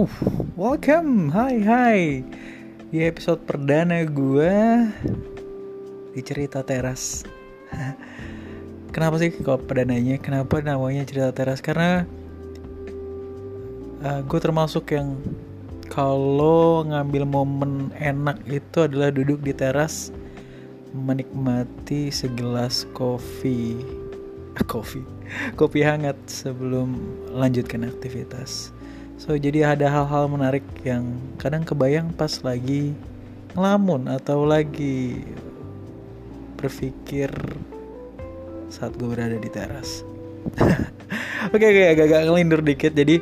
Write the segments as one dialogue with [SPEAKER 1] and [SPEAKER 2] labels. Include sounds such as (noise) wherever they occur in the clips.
[SPEAKER 1] Uh, welcome, hai hai. Di episode perdana gue Di cerita teras. (laughs) Kenapa sih kok perdananya? Kenapa namanya cerita teras? Karena uh, Gue termasuk yang Kalau ngambil momen enak itu adalah duduk di teras Menikmati segelas kopi. (laughs) Kopi. Kopi hangat sebelum lanjutkan aktivitas So jadi ada hal-hal menarik yang kadang kebayang pas lagi ngelamun atau lagi berpikir saat gue berada di teras. (laughs) Oke oke agak-agak ngelindur dikit jadi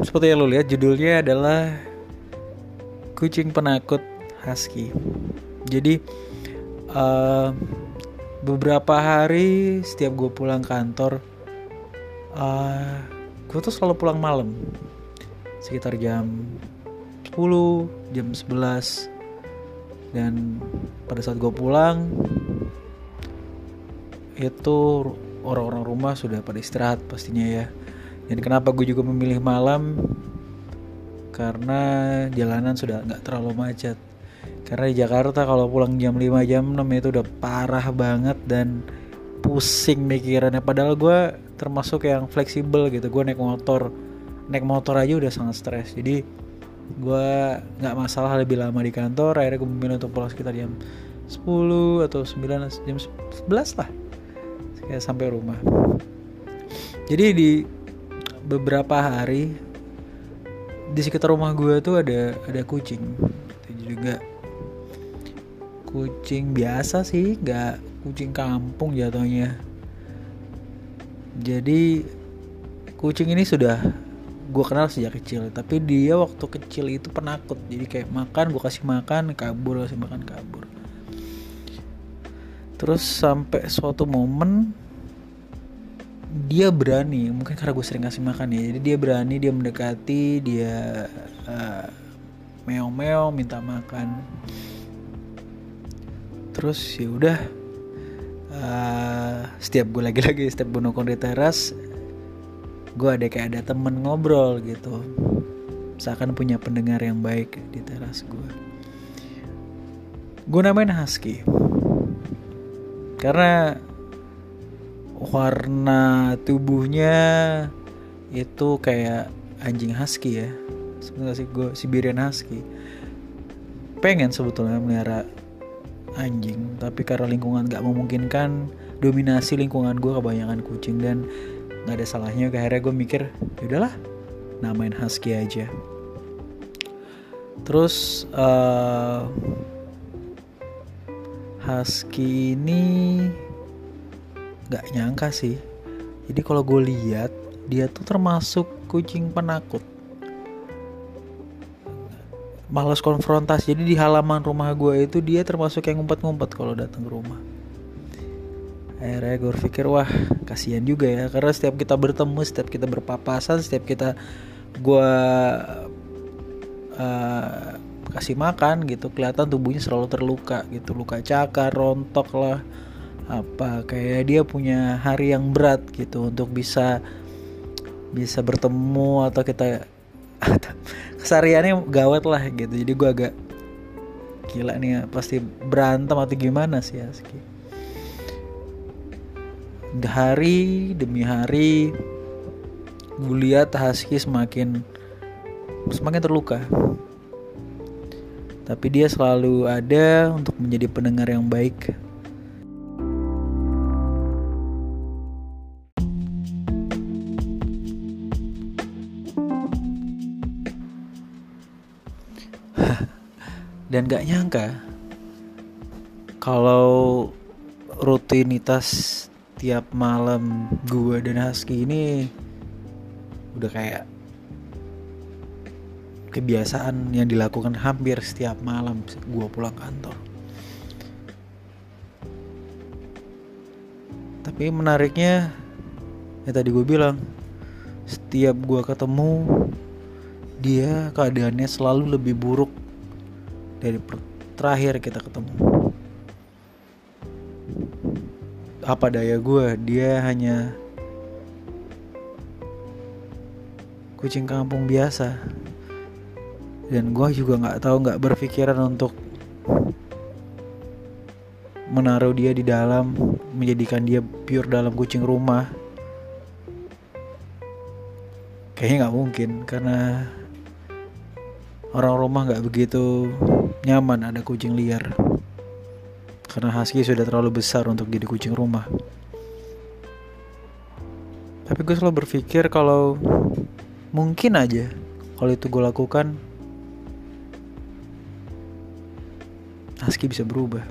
[SPEAKER 1] seperti yang lo lihat judulnya adalah kucing penakut husky. Jadi uh, beberapa hari setiap gue pulang kantor uh, gue tuh selalu pulang malam. Sekitar jam 10 jam 11 dan pada saat gue pulang itu orang-orang rumah sudah pada istirahat pastinya ya. Dan kenapa gue juga memilih malam? Karena jalanan sudah nggak terlalu macet. Karena di Jakarta kalau pulang jam 5 jam 6 itu udah parah banget dan pusing mikirannya. Padahal gue termasuk yang fleksibel gitu. Gue naik motor. Naik motor aja udah sangat stres. Jadi gue nggak masalah lebih lama di kantor. Akhirnya gue memilih untuk pulang sekitar jam 10 atau 9 jam 11 lah. Kayak sampai rumah. Jadi di beberapa hari di sekitar rumah gue tuh ada ada kucing. Itu juga kucing biasa sih. Nggak kucing kampung jatuhnya. Jadi kucing ini sudah gue kenal sejak kecil tapi dia waktu kecil itu penakut. Jadi kayak makan gue kasih makan kabur kasih makan kabur. Terus sampai suatu momen dia berani mungkin karena gue sering kasih makan ya jadi dia berani dia mendekati dia uh, meong-meong minta makan. Terus ya udah uh, setiap gue lagi-lagi setiap gue nongkrong di teras gue ada kayak ada temen ngobrol gitu. Seakan punya pendengar yang baik di teras gue. Gue namain Husky. Karena warna tubuhnya itu kayak anjing husky ya. Sebenarnya sih gue Siberian husky. Pengen sebetulnya melihara anjing tapi karena lingkungan gak memungkinkan dominasi lingkungan gue kebanyakan kucing dan nggak ada salahnya. Akhirnya gue mikir yaudahlah namain husky aja. Terus uh, husky ini nggak nyangka sih. Jadi kalau gue lihat dia tuh termasuk kucing penakut malas konfrontasi. Jadi di halaman rumah gue itu dia termasuk yang ngumpet-ngumpet kalau datang ke rumah. Akhirnya gue berpikir wah kasihan juga ya. Karena setiap kita bertemu setiap kita berpapasan setiap kita gue uh, kasih makan gitu kelihatan tubuhnya selalu terluka gitu. Luka cakar rontok lah apa. Kayak dia punya hari yang berat gitu untuk bisa bisa bertemu atau kita kesariannya gawat lah gitu. Jadi gue agak gila nih pasti berantem atau gimana sih Aski? Hari demi hari gue lihat semakin semakin terluka. Tapi dia selalu ada untuk menjadi pendengar yang baik dan gak nyangka kalau rutinitas tiap malam gue dan Husky ini udah kayak kebiasaan yang dilakukan hampir setiap malam gue pulang kantor. Tapi menariknya, ya tadi gue bilang, setiap gue ketemu, dia keadaannya selalu lebih buruk dari terakhir kita ketemu. Apa daya gue dia hanya kucing kampung biasa. Dan gue juga nggak tahu nggak berpikiran untuk menaruh dia di dalam menjadikan dia pure dalam kucing rumah. Kayaknya nggak mungkin karena orang rumah nggak begitu nyaman ada kucing liar. Karena husky sudah terlalu besar untuk jadi kucing rumah. Tapi gue selalu berpikir kalau mungkin aja kalau itu gue lakukan husky bisa berubah.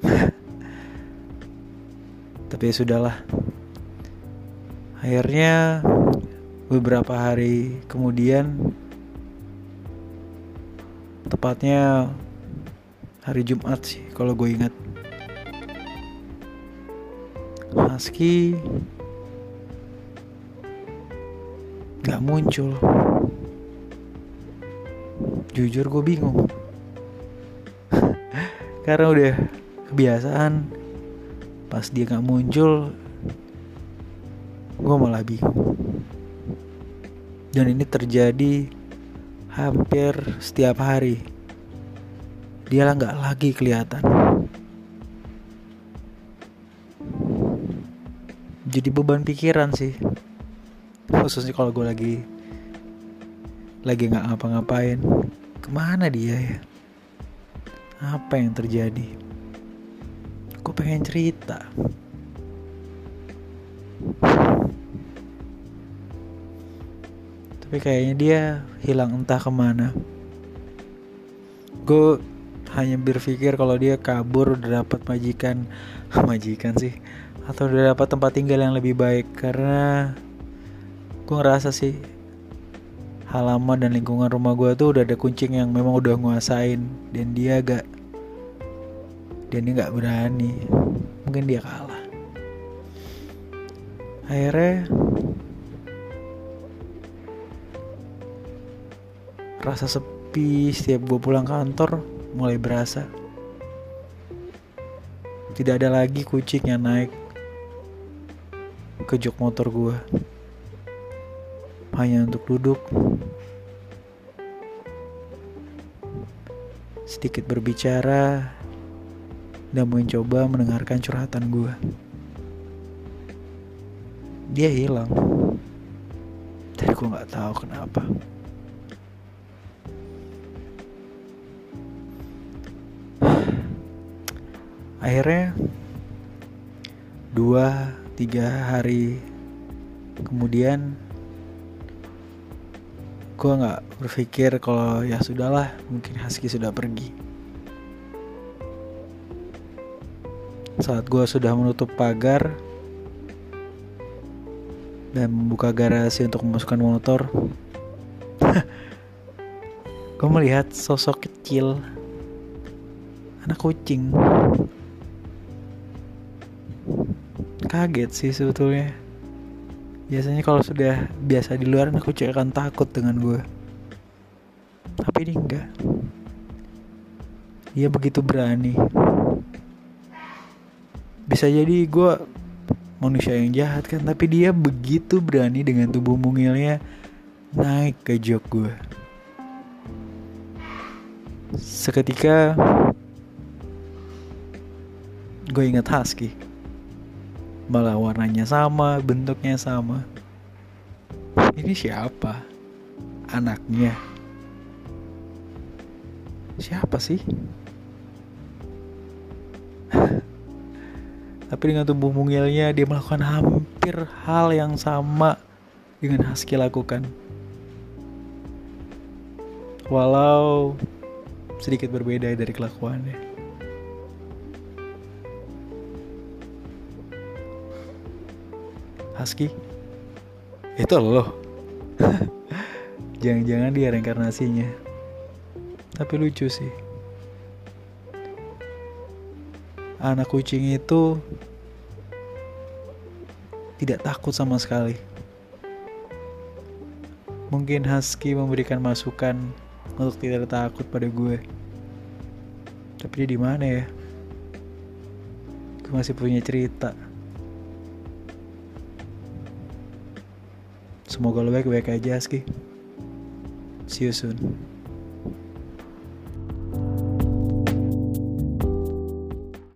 [SPEAKER 1] (laughs) Tapi ya sudahlah. Akhirnya beberapa hari kemudian tepatnya hari Jumat sih kalau gue ingat. Husky gak muncul. Jujur gue bingung. (laughs) Karena udah kebiasaan pas dia gak muncul gue malah bingung. Dan ini terjadi hampir setiap hari dia lah nggak lagi kelihatan. Jadi beban pikiran sih. Khususnya kalau gue lagi lagi nggak ngapa-ngapain. Ke mana dia ya? Apa yang terjadi? Gue pengen cerita. Tapi kayaknya dia hilang entah ke mana. Gue hanya berpikir kalau dia kabur udah dapat majikan. (laughs) Majikan sih. Atau udah dapat tempat tinggal yang lebih baik. Karena gue ngerasa sih halaman dan lingkungan rumah gue tuh udah ada kucing yang memang udah nguasain. Dan dia agak dan dia nggak berani. Mungkin dia kalah. Akhirnya Rasa sepi setiap gue pulang kantor mulai berasa. Tidak ada lagi kucing yang naik ke jok motor gue. Hanya untuk duduk. Sedikit berbicara dan mencoba mendengarkan curhatan gue. Dia hilang. Tapi gue gak tahu kenapa. Akhirnya dua tiga hari kemudian gue nggak berpikir kalau ya sudahlah mungkin Husky sudah pergi. Saat gue sudah menutup pagar dan membuka garasi untuk memasukkan motor (laughs) gue melihat sosok kecil anak kucing kaget sih sebetulnya. Biasanya kalau sudah biasa di luar aku akan takut dengan gue tapi ini enggak. Dia begitu berani. Bisa jadi gue manusia yang jahat kan tapi dia begitu berani dengan tubuh mungilnya naik ke jok gue seketika gue ingat husky malah warnanya sama, bentuknya sama. Ini siapa? Anaknya. Siapa sih? (laughs) Tapi dengan tubuh mungilnya dia melakukan hampir hal yang sama dengan Husky lakukan. Walau sedikit berbeda dari kelakuannya. Husky? Itu lo. (laughs) Jangan-jangan dia reinkarnasinya. Tapi lucu sih. Anak kucing itu tidak takut sama sekali. Mungkin Husky memberikan masukan untuk tidak takut pada gue. Tapi dia di mana ya? Gue masih punya cerita semoga lo baik-baik aja Ski see you soon